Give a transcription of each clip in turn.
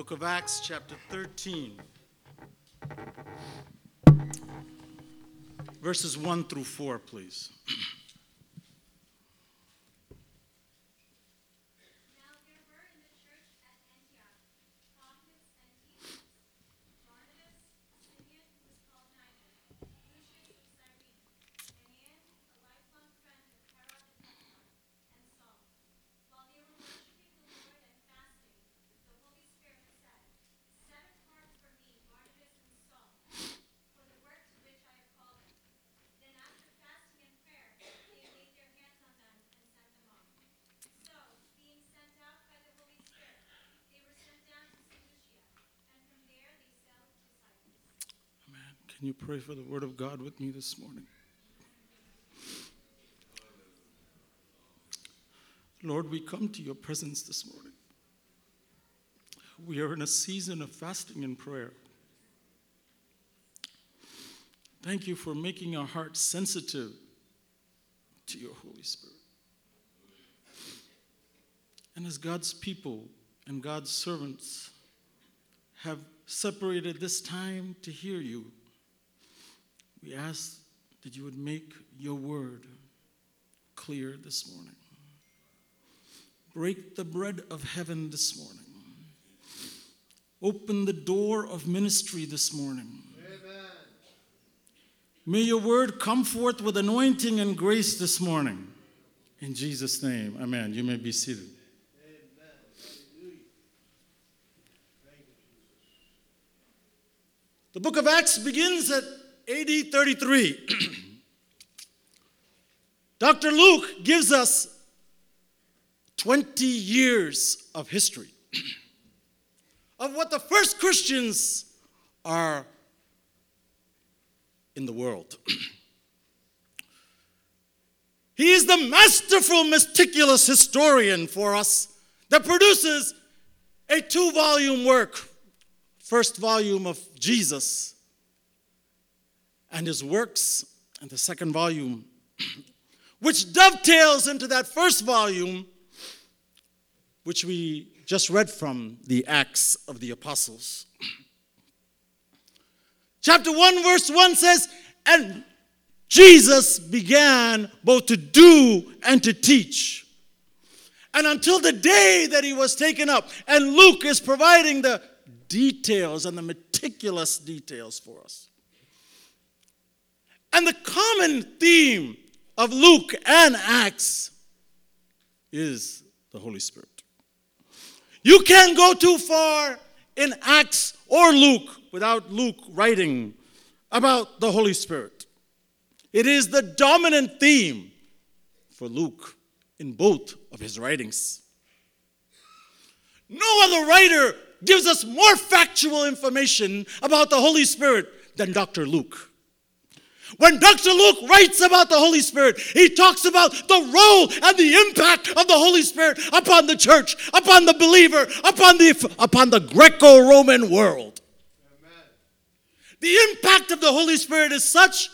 book of Acts, chapter 13, verses 1 through 4, please. Now there were in the church at Antioch prophets and teachers Barnabas, Simeon, who was called Niger, Lucius of Cyrene, Manaen, a lifelong friend of Herod the Tetrarch, and Saul. While they were worshiping the Lord and fasting, the Holy Spirit said, Set apart for me Barnabas and Saul for the work to which I have called them. Then after fasting and prayer, they laid their hands on them and sent them off. So, being sent out by the Holy Spirit, they were sent down to Seleucia, and from there they sailed to Cyprus. Amen. Can you pray for the word of God with me this morning? Lord, we come to your presence this morning. We are in a season of fasting and prayer. Thank you for making our hearts sensitive to your Holy Spirit. And as God's people and God's servants have separated this time to hear you, we ask that you would make your word clear this morning. Break the bread of heaven this morning. Open the door of ministry this morning. May your word come forth with anointing and grace this morning. In Jesus' name, amen. You may be seated. The book of Acts begins at AD 33. Dr. Luke gives us 20 years of history of what the first Christians are in the world. he is the masterful, meticulous historian for us that produces a two volume work, first volume of Jesus and his works, and the second volume, which dovetails into that first volume, which we just read from the Acts of the Apostles. Chapter 1, verse 1 says, And Jesus began both to do and to teach. And until the day that he was taken up, and Luke is providing the details and the meticulous details for us. And the common theme of Luke and Acts is the Holy Spirit. You can't go too far in Acts or Luke without Luke writing about the Holy Spirit. It is the dominant theme for Luke in both of his writings. No other writer gives us more factual information about the Holy Spirit than Dr. Luke. When Dr. Luke writes about the Holy Spirit, he talks about the role and the impact of the Holy Spirit upon the church, upon the believer, upon the, upon the Greco Roman world. The impact of the Holy Spirit is such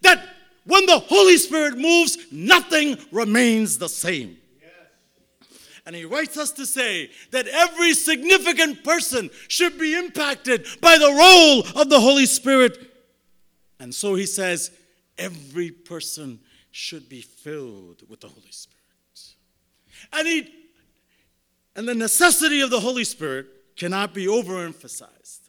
that when the Holy Spirit moves, nothing remains the same. And he writes us to say that every significant person should be impacted by the role of the Holy Spirit. And so he says, every person should be filled with the Holy Spirit. And he and the necessity of the Holy Spirit cannot be overemphasized.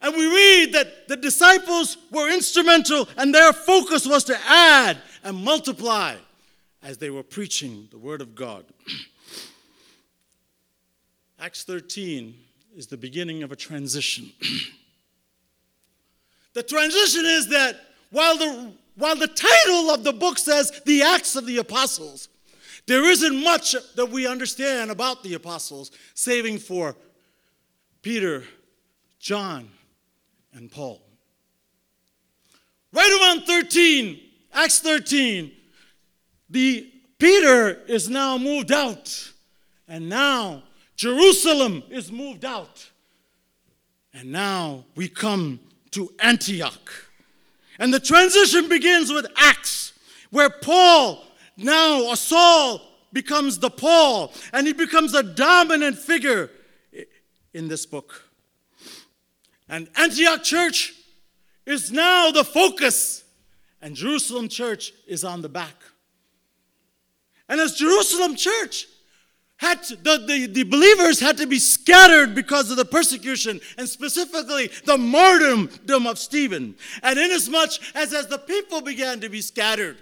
And we read that the disciples were instrumental and their focus was to add and multiply as they were preaching the Word of God. Acts 13 is the beginning of a transition. the transition is that while the, while the title of the book says the Acts of the Apostles, there isn't much that we understand about the apostles, saving for Peter, John, and Paul. Right around 13, Acts 13, the Peter is now moved out, and now Jerusalem is moved out. And now we come to Antioch. And the transition begins with Acts, where Paul, now a Saul, becomes the Paul, and he becomes a dominant figure in this book. And Antioch Church is now the focus, and Jerusalem Church is on the back. And as Jerusalem Church, had to, the, the, the believers had to be scattered because of the persecution and specifically the martyrdom of Stephen. And inasmuch as as the people began to be scattered,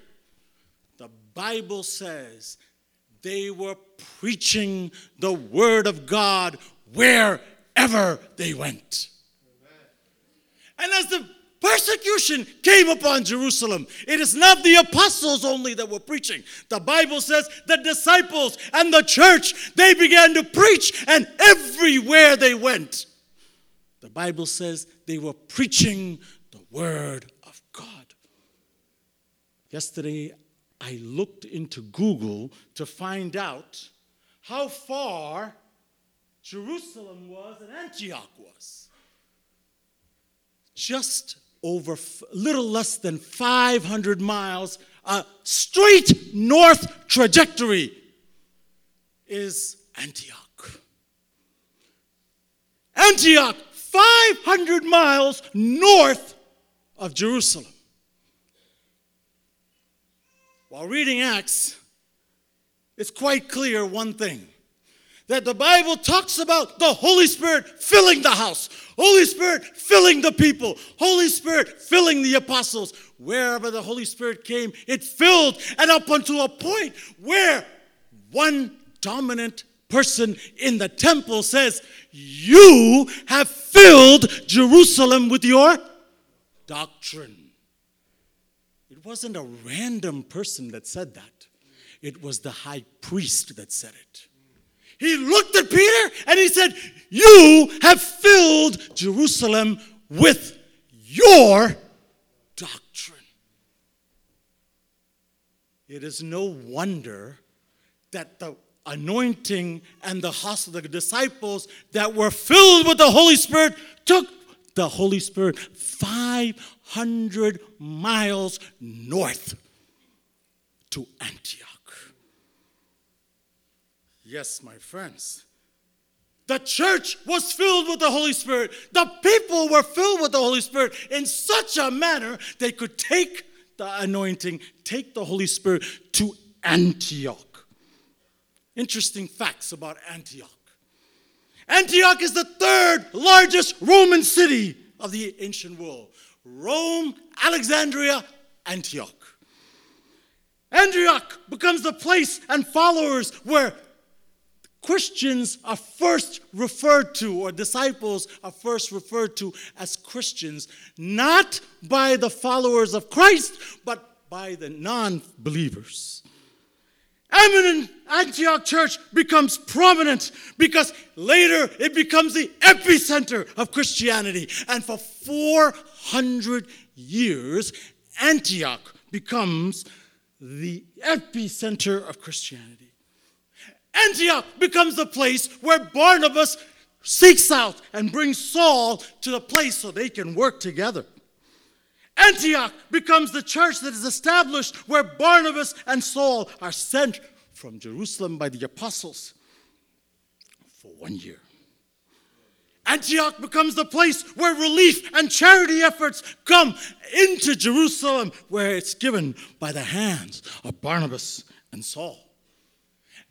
the Bible says they were preaching the word of God wherever they went. And as the persecution came upon Jerusalem. It is not the apostles only that were preaching. The Bible says the disciples and the church, they began to preach, and everywhere they went, the Bible says they were preaching the word of God. Yesterday, I looked into Google to find out how far Jerusalem was and Antioch was. Just over a little less than 500 miles, a straight north trajectory is Antioch. Antioch, 500 miles north of Jerusalem. While reading Acts, it's quite clear one thing that the Bible talks about the Holy Spirit filling the house, Holy Spirit filling the people, Holy Spirit filling the apostles. Wherever the Holy Spirit came, it filled, and up until a point where one dominant person in the temple says, You have filled Jerusalem with your doctrine. It wasn't a random person that said that, it was the high priest that said it. He looked at Peter and he said, You have filled Jerusalem with your doctrine. It is no wonder that the anointing and the host the disciples that were filled with the Holy Spirit took the Holy Spirit 500 miles north to Antioch. Yes, my friends. The church was filled with the Holy Spirit. The people were filled with the Holy Spirit in such a manner they could take the anointing, take the Holy Spirit to Antioch. Interesting facts about Antioch. Antioch is the third largest Roman city of the ancient world. Rome, Alexandria, Antioch. Antioch becomes the place and followers where Christians are first referred to, or disciples are first referred to as Christians, not by the followers of Christ, but by the non believers. Eminent Antioch Church becomes prominent because later it becomes the epicenter of Christianity. And for 400 years, Antioch becomes the epicenter of Christianity. Antioch becomes the place where Barnabas seeks out and brings Saul to the place so they can work together. Antioch becomes the church that is established where Barnabas and Saul are sent from Jerusalem by the apostles for one year. Antioch becomes the place where relief and charity efforts come into Jerusalem, where it's given by the hands of Barnabas and Saul.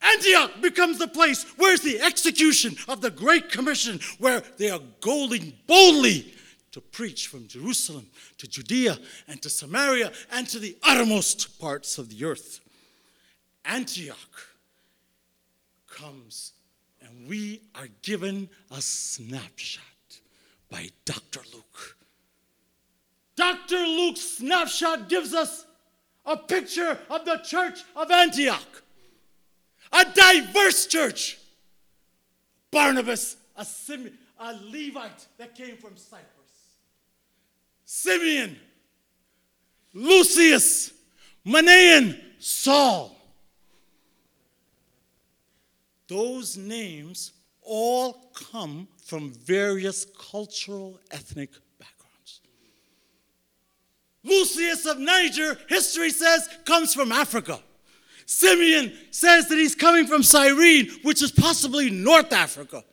Antioch becomes the place where's the execution of the Great Commission, where they are going boldly to preach from Jerusalem to Judea and to Samaria and to the uttermost parts of the earth. Antioch comes, and we are given a snapshot by Dr. Luke. Dr. Luke's snapshot gives us a picture of the church of Antioch a diverse church. Barnabas, a, Sim- a Levite that came from Cyprus. Simeon, Lucius, Manaen, Saul. Those names all come from various cultural, ethnic backgrounds. Lucius of Niger, history says, comes from Africa. Simeon says that he's coming from Cyrene, which is possibly North Africa.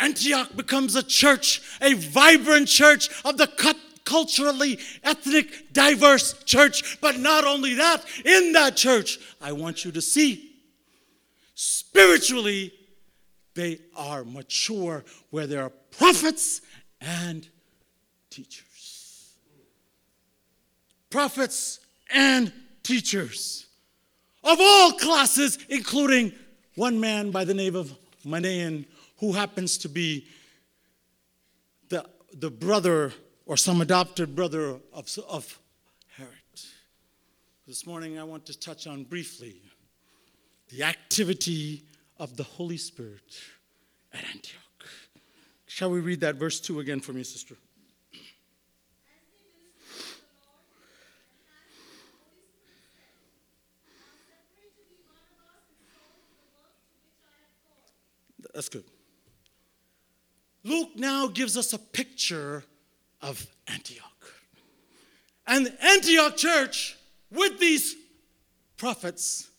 Antioch becomes a church, a vibrant church of the cut culturally ethnic diverse church but not only that in that church i want you to see spiritually they are mature where there are prophets and teachers prophets and teachers of all classes including one man by the name of Manaen who happens to be the, the brother or some adopted brother of, of Herod. This morning, I want to touch on briefly the activity of the Holy Spirit at Antioch. Shall we read that verse 2 again for me, sister? That's good. Luke now gives us a picture of Antioch. And the Antioch church, with these prophets,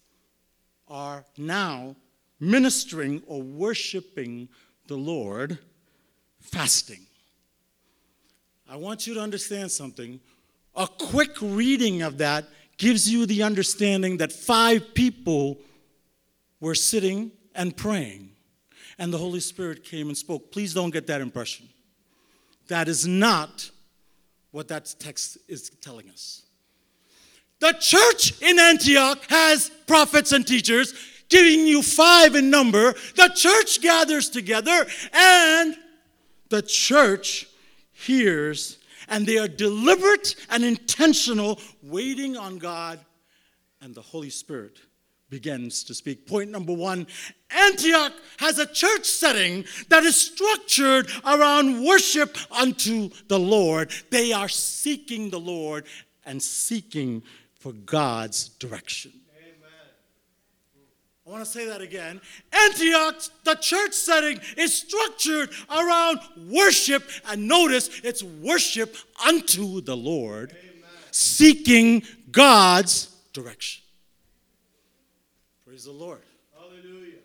are now ministering or worshiping the Lord fasting. I want you to understand something. A quick reading of that gives you the understanding that five people were sitting and praying, and the Holy Spirit came and spoke. Please don't get that impression. That is not what that text is telling us. The church in Antioch has prophets and teachers, giving you five in number. The church gathers together and the church hears, and they are deliberate and intentional, waiting on God and the Holy Spirit begins to speak. Point number one Antioch has a church setting that is structured around worship unto the Lord. They are seeking the Lord and seeking for God's direction. I want to say that again. Antioch, the church setting, is structured around worship, and notice it's worship unto the Lord, Amen. seeking God's direction. Praise the Lord. Hallelujah.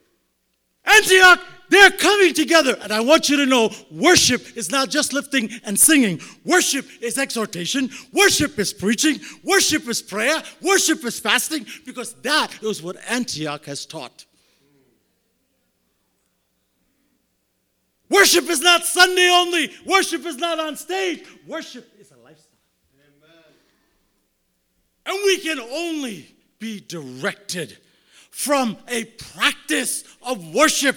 Antioch, they're coming together. And I want you to know worship is not just lifting and singing. Worship is exhortation. Worship is preaching. Worship is prayer. Worship is fasting because that is what Antioch has taught. Worship is not Sunday only. Worship is not on stage. Worship is a lifestyle. Amen. And we can only be directed from a practice of worship.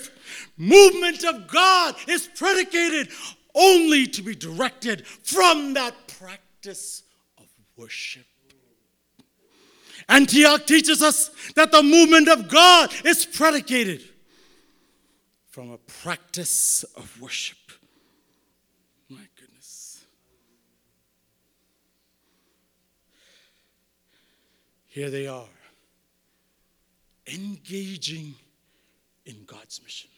Movement of God is predicated only to be directed from that practice of worship. Antioch teaches us that the movement of God is predicated from a practice of worship. My goodness. Here they are engaging in God's mission.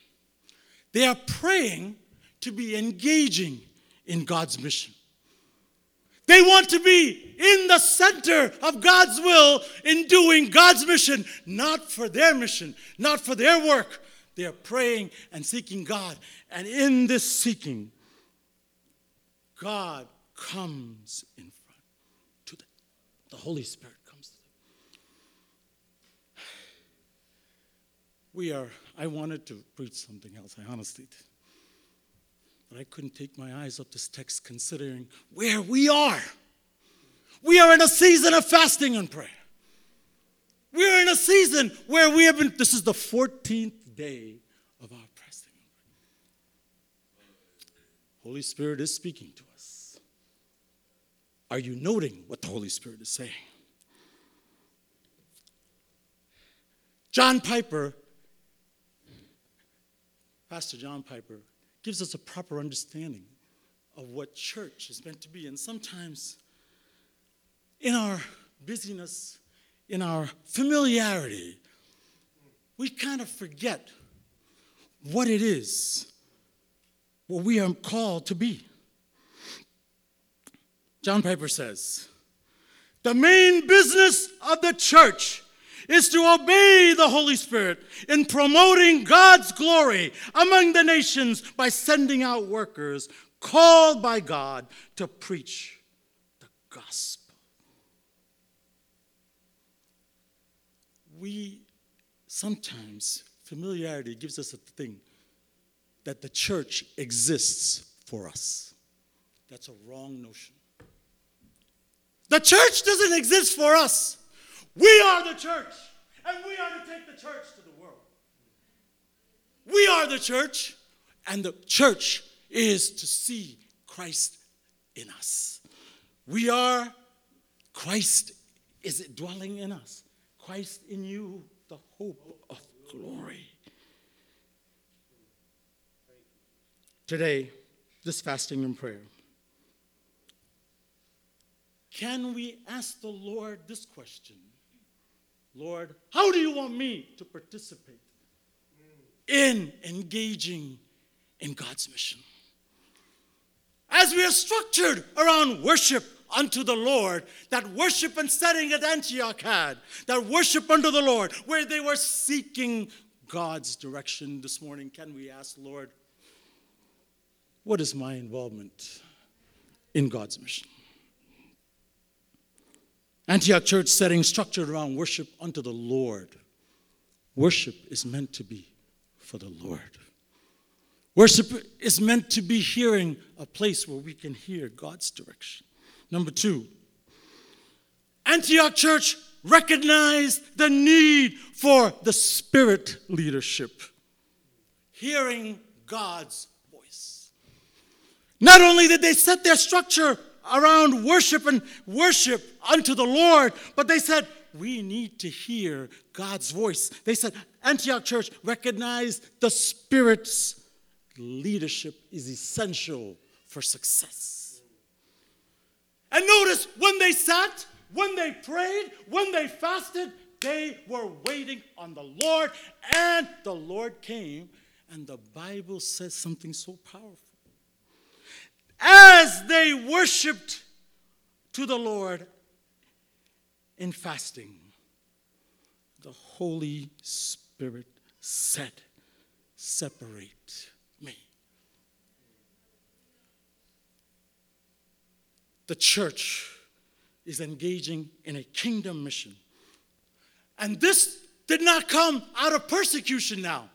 They are praying to be engaging in God's mission. They want to be in the center of God's will in doing God's mission, not for their mission, not for their work. They are praying and seeking God. And in this seeking, God comes in front to. The Holy Spirit We are, I wanted to preach something else, I honestly did. But I couldn't take my eyes off this text considering where we are. We are in a season of fasting and prayer. We are in a season where we have been, this is the 14th day of our fasting. Holy Spirit is speaking to us. Are you noting what the Holy Spirit is saying? John Piper Pastor John Piper gives us a proper understanding of what church is meant to be. And sometimes, in our busyness, in our familiarity, we kind of forget what it is, what we are called to be. John Piper says, the main business of the church is to obey the Holy Spirit in promoting God's glory among the nations by sending out workers called by God to preach the gospel. We sometimes, familiarity gives us a thing that the church exists for us. That's a wrong notion. The church doesn't exist for us. We are the church, and we are to take the church to the world. We are the church, and the church is to see Christ in us. We are, Christ is dwelling in us. Christ in you, the hope of glory. Today, this fasting and prayer. Can we ask the Lord this question? Lord, how do you want me to participate in engaging in God's mission? As we are structured around worship unto the Lord, that worship and setting at Antioch had, that worship unto the Lord, where they were seeking God's direction this morning, can we ask, Lord, what is my involvement in God's mission? Antioch church setting structured around worship unto the Lord. Worship is meant to be for the Lord. Worship is meant to be hearing a place where we can hear God's direction. Number two, Antioch church recognized the need for the spirit leadership, hearing God's voice. Not only did they set their structure around worship and worship unto the Lord, but they said, we need to hear God's voice. They said, Antioch Church recognized the Spirit's leadership is essential for success. And notice when they sat, when they prayed, when they fasted, they were waiting on the Lord, and the Lord came. And the Bible says something so powerful. As they worshiped to the Lord in fasting, the Holy Spirit said, Separate me. The church is engaging in a kingdom mission. And this did not come out of persecution now.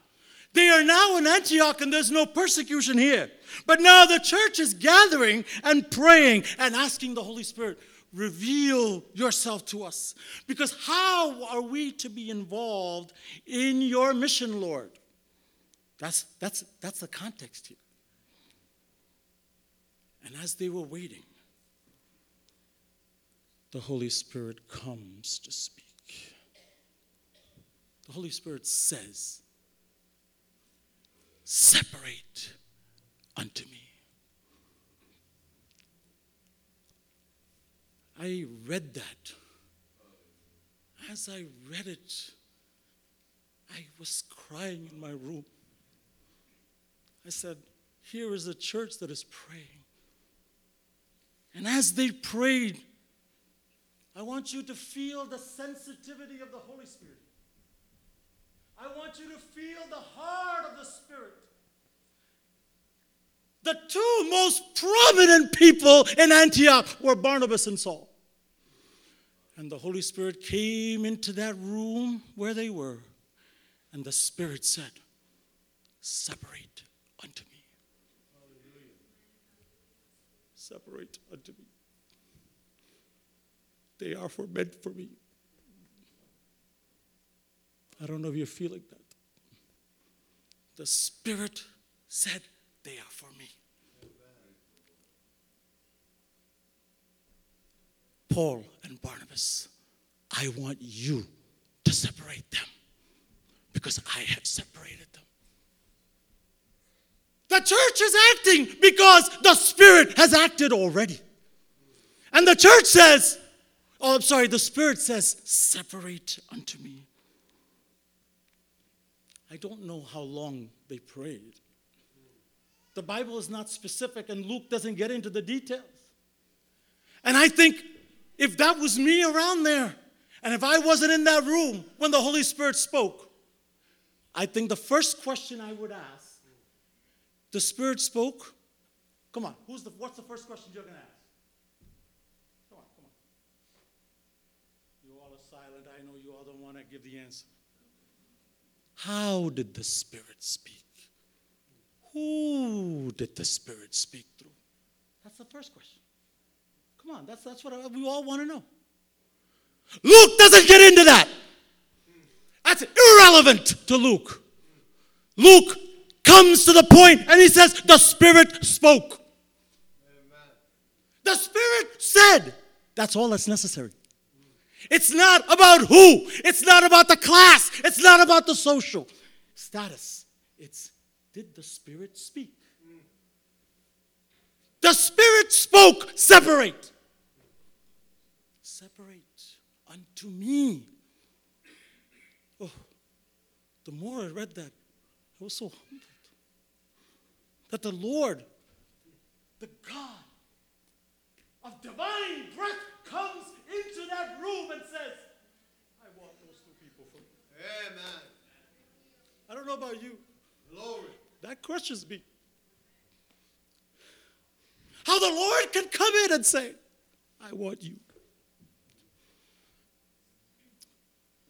They are now in Antioch and there's no persecution here. But now the church is gathering and praying and asking the Holy Spirit, reveal yourself to us. Because how are we to be involved in your mission, Lord? That's, that's, that's the context here. And as they were waiting, the Holy Spirit comes to speak. The Holy Spirit says, Separate unto me. I read that. As I read it, I was crying in my room. I said, Here is a church that is praying. And as they prayed, I want you to feel the sensitivity of the Holy Spirit. Want you to feel the heart of the Spirit. The two most prominent people in Antioch were Barnabas and Saul. And the Holy Spirit came into that room where they were, and the Spirit said, Separate unto me. Separate unto me. They are for meant for me. I don't know if you're feeling that. The Spirit said, They are for me. Paul and Barnabas, I want you to separate them because I have separated them. The church is acting because the Spirit has acted already. And the church says, oh, I'm sorry, the Spirit says, separate unto me. I don't know how long they prayed. The Bible is not specific, and Luke doesn't get into the details. And I think if that was me around there, And if I wasn't in that room when the Holy Spirit spoke, I think the first question I would ask, the Spirit spoke. Come on, who's the what's the first question you're gonna ask? Come on, come on. You all are silent. I know you all don't want to give the answer. How did the Spirit speak? Who did the Spirit speak through? That's the first question. Come on, that's, that's what I- we all want to know. Luke doesn't get into that. That's irrelevant to Luke. Luke comes to the point and he says, The Spirit spoke. The Spirit said. That's all that's necessary. It's not about who, it's not about the class, it's not about the social status. It's did the Spirit speak? The Spirit spoke, separate. Separate unto me. Oh, the more I read that, I was so humbled. That the Lord, the God of divine breath, comes into that room and says, I want those two people for me. Amen. I don't know about you. Glory. That crushes me. How the Lord can come in and say, I want you.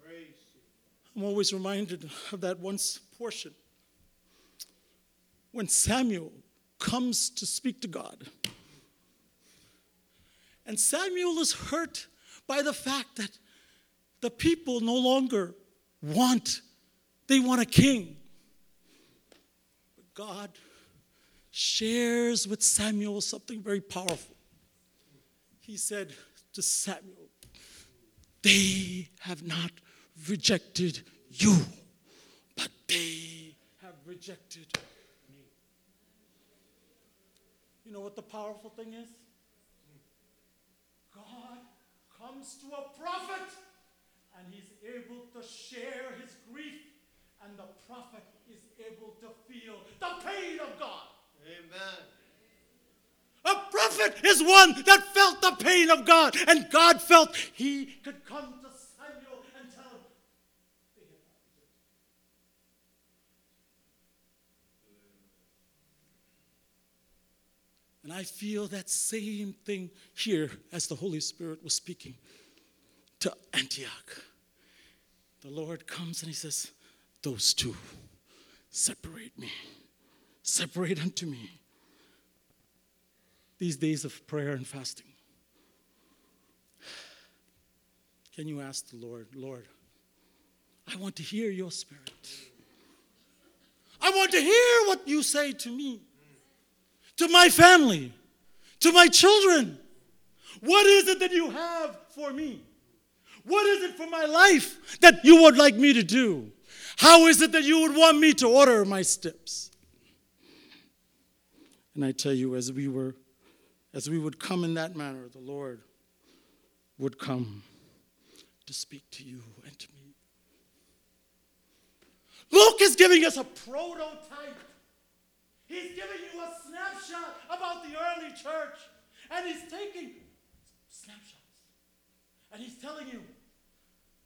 Praise. I'm always reminded of that once portion when Samuel comes to speak to God. And Samuel is hurt by the fact that the people no longer want, they want a king. But God shares with Samuel something very powerful. He said to Samuel, They have not rejected you, but they have rejected me. You know what the powerful thing is? God comes to a prophet and he's able to share his grief, and the prophet is able to feel the pain of God. Amen. A prophet is one that felt the pain of God, and God felt he could come to Samuel and tell him, "They have not rejected me." And I feel that same thing here as the Holy Spirit was speaking to Antioch. The Lord comes and he says, Those two separate me, separate unto me these days of prayer and fasting. Can you ask the Lord, Lord, I want to hear your spirit. I want to hear what you say to me, to my family, to my children. What is it that you have for me? What is it for my life that you would like me to do? How is it that you would want me to order my steps? And I tell you, as we were, as we would come in that manner, the Lord would come to speak to you and to me. Luke is giving us a prototype. He's giving you a snapshot about the early church. And he's taking snapshots. And he's telling you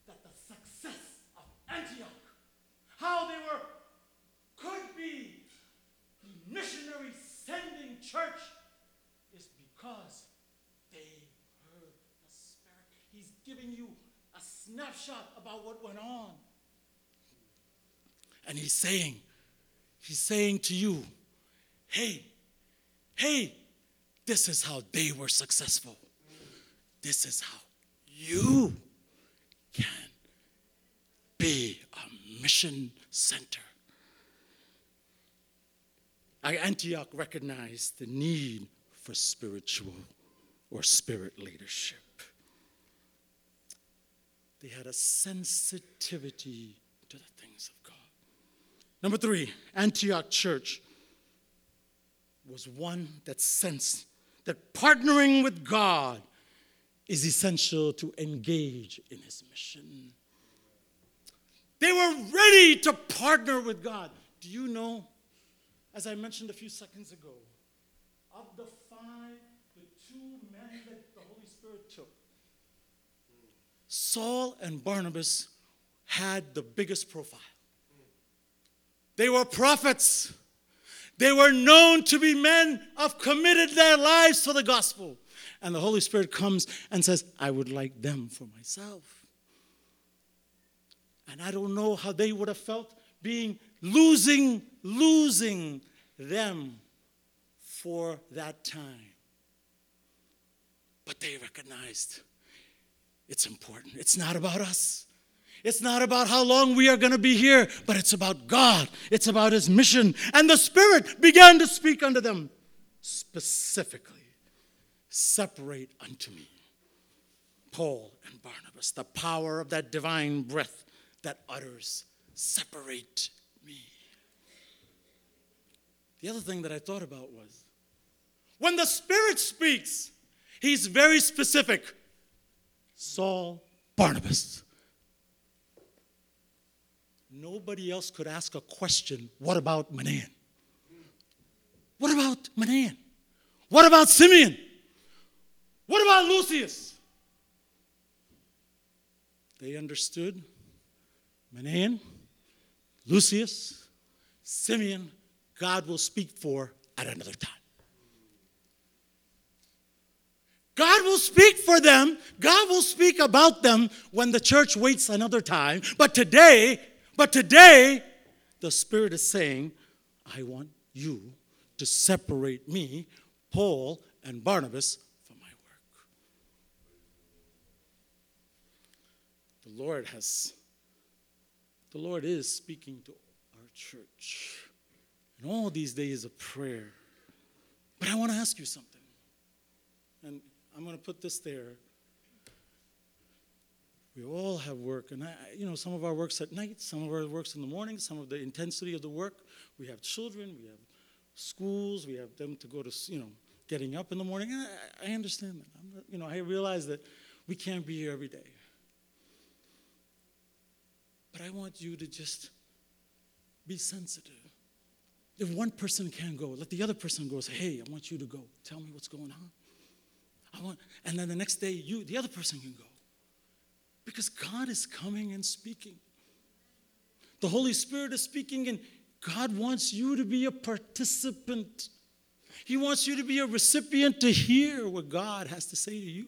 that the success of Antioch, how they were, could be the missionary sending church, is because they heard the Spirit. He's giving you a snapshot about what went on. And he's saying, he's saying to you, hey, hey, this is how they were successful. This is how you can be a mission center. Antioch recognized the need for spiritual or spirit leadership. They had a sensitivity to the things of God. Number three, Antioch Church was one that sensed that partnering with God is essential to engage in his mission. They were ready to partner with God. Do you know, as I mentioned a few seconds ago, of the five, the two men that the Holy Spirit took, Saul and Barnabas had the biggest profile. They were prophets. They were known to be men of committed their lives to the gospel. And the Holy Spirit comes and says, I would like them for myself. And I don't know how they would have felt being losing, losing them for that time. But they recognized it's important. It's not about us. It's not about how long we are going to be here, but it's about God. It's about His mission. And the Spirit began to speak unto them specifically Separate unto me Paul and Barnabas, the power of that divine breath that utters, Separate me. The other thing that I thought about was when the Spirit speaks, He's very specific Saul, Barnabas. Nobody else could ask a question. What about Manan? What about Manan? What about Simeon? What about Lucius? They understood Manan, Lucius, Simeon, God will speak for at another time. God will speak for them. God will speak about them when the church waits another time. But today, but today, the Spirit is saying, I want you to separate me, Paul and Barnabas, from my work. The Lord has, the Lord is speaking to our church in all these days of prayer. But I want to ask you something. And I'm going to put this there. We all have work, and I, you know, some of our works at night, some of our works in the morning, some of the intensity of the work. We have children, we have schools, we have them to go to, you know, getting up in the morning. I, I understand that. You know, I realize that we can't be here every day. But I want you to just be sensitive. If one person can go, let the other person go. Say, hey, I want you to go. Tell me what's going on. I want, and then the next day, you, the other person can go. Because God is coming and speaking. The Holy Spirit is speaking, and God wants you to be a participant. He wants you to be a recipient to hear what God has to say to you.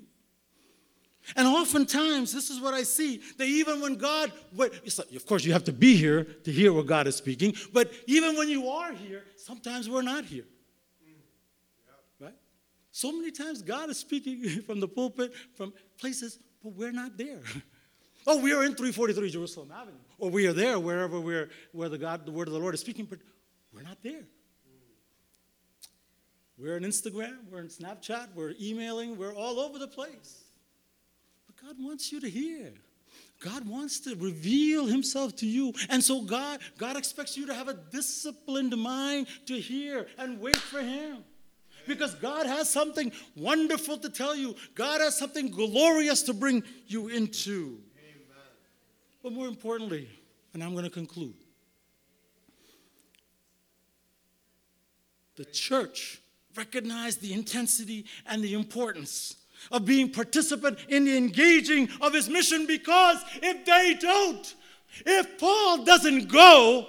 And oftentimes, this is what I see that even when God, of course, you have to be here to hear what God is speaking, but even when you are here, sometimes we're not here. Right? So many times God is speaking from the pulpit, from places, but we're not there. Oh, we are in 343 Jerusalem Avenue, or we are there wherever we're, where the God, the word of the Lord is speaking, but we're not there. We're on Instagram, we're on Snapchat, we're emailing, we're all over the place. But God wants you to hear. God wants to reveal himself to you. And so God, God expects you to have a disciplined mind to hear and wait for him. Because God has something wonderful to tell you. God has something glorious to bring you into. But more importantly, and I'm going to conclude, the church recognized the intensity and the importance of being participant in the engaging of his mission because if they don't, if Paul doesn't go,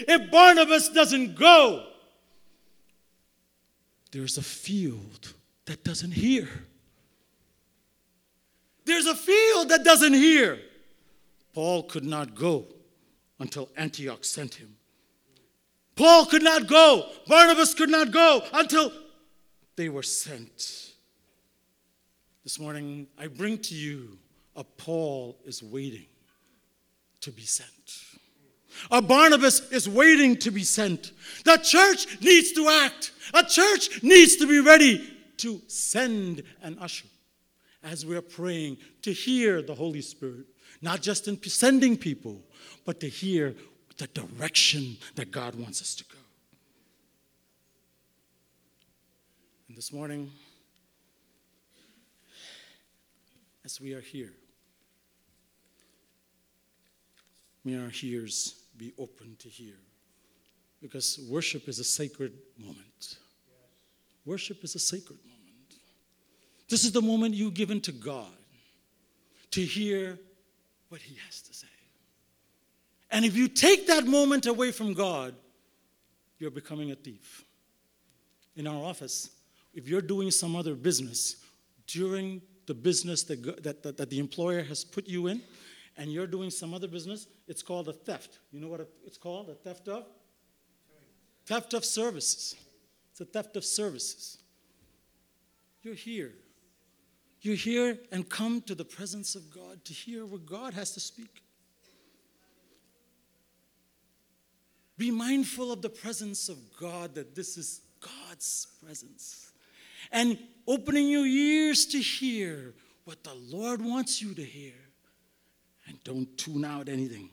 if Barnabas doesn't go, there's a field that doesn't hear. There's a field that doesn't hear. Paul could not go until Antioch sent him. Paul could not go. Barnabas could not go until they were sent. This morning, I bring to you a Paul is waiting to be sent. A Barnabas is waiting to be sent. The church needs to act. A church needs to be ready to send an usher as we're praying to hear the Holy Spirit not just in sending people, but to hear the direction that God wants us to go. And this morning, as we are here, we are ears be open to hear. Because worship is a sacred moment. Worship is a sacred moment. This is the moment you've given to God. to hear what He has to say. And if you take that moment away from God, you're becoming a thief. In our office, if you're doing some other business during the business that, that, that, that the employer has put you in, and you're doing some other business, it's called a theft. You know what it's called? A theft of? Theft of services. It's a theft of services. You're here. You're here and come to the presence of God to hear what God has to speak. Be mindful of the presence of God, that this is God's presence. And opening your ears to hear what the Lord wants you to hear. And don't tune out anything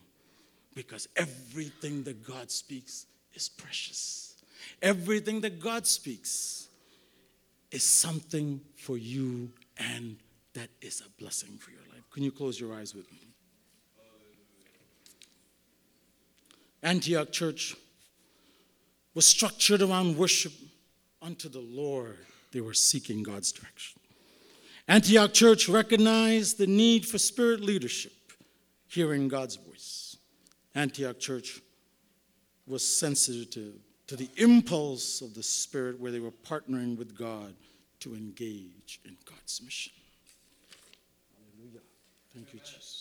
because everything that God speaks is precious. Everything that God speaks is something for you and that is a blessing for your life. Can you close your eyes with me? Antioch Church was structured around worship unto the Lord. They were seeking God's direction. Antioch Church recognized the need for spirit leadership, hearing God's voice. Antioch Church was sensitive to, the impulse of the Spirit where they were partnering with God to engage in God's mission. Hallelujah. Thank you, Jesus.